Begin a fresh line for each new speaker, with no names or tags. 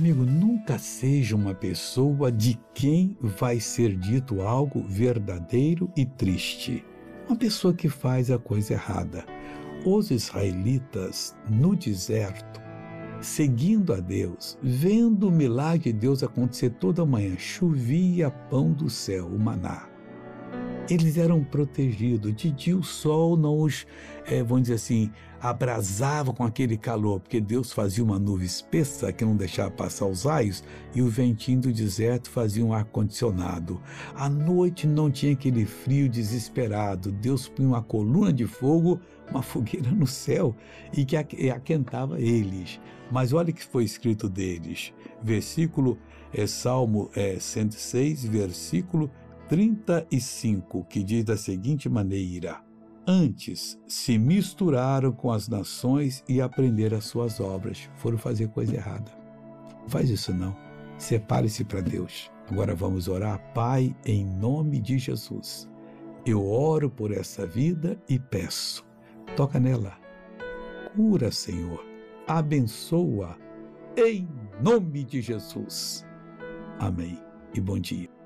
Amigo, nunca seja uma pessoa de quem vai ser dito algo verdadeiro e triste. Uma pessoa que faz a coisa errada. Os israelitas no deserto, seguindo a Deus, vendo o milagre de Deus acontecer toda manhã, chovia pão do céu, o maná eles eram protegidos. De dia o sol não os, é, vamos dizer assim, abrasava com aquele calor, porque Deus fazia uma nuvem espessa que não deixava passar os raios e o ventinho do deserto fazia um ar-condicionado. À noite não tinha aquele frio desesperado. Deus punha uma coluna de fogo, uma fogueira no céu e que aquentava eles. Mas olha o que foi escrito deles. Versículo, é Salmo é, 106, versículo 35, que diz da seguinte maneira: Antes se misturaram com as nações e aprenderam as suas obras. Foram fazer coisa errada. Não faz isso não. Separe-se para Deus. Agora vamos orar. Pai, em nome de Jesus. Eu oro por essa vida e peço. Toca nela. Cura, Senhor. Abençoa. Em nome de Jesus. Amém. E bom dia.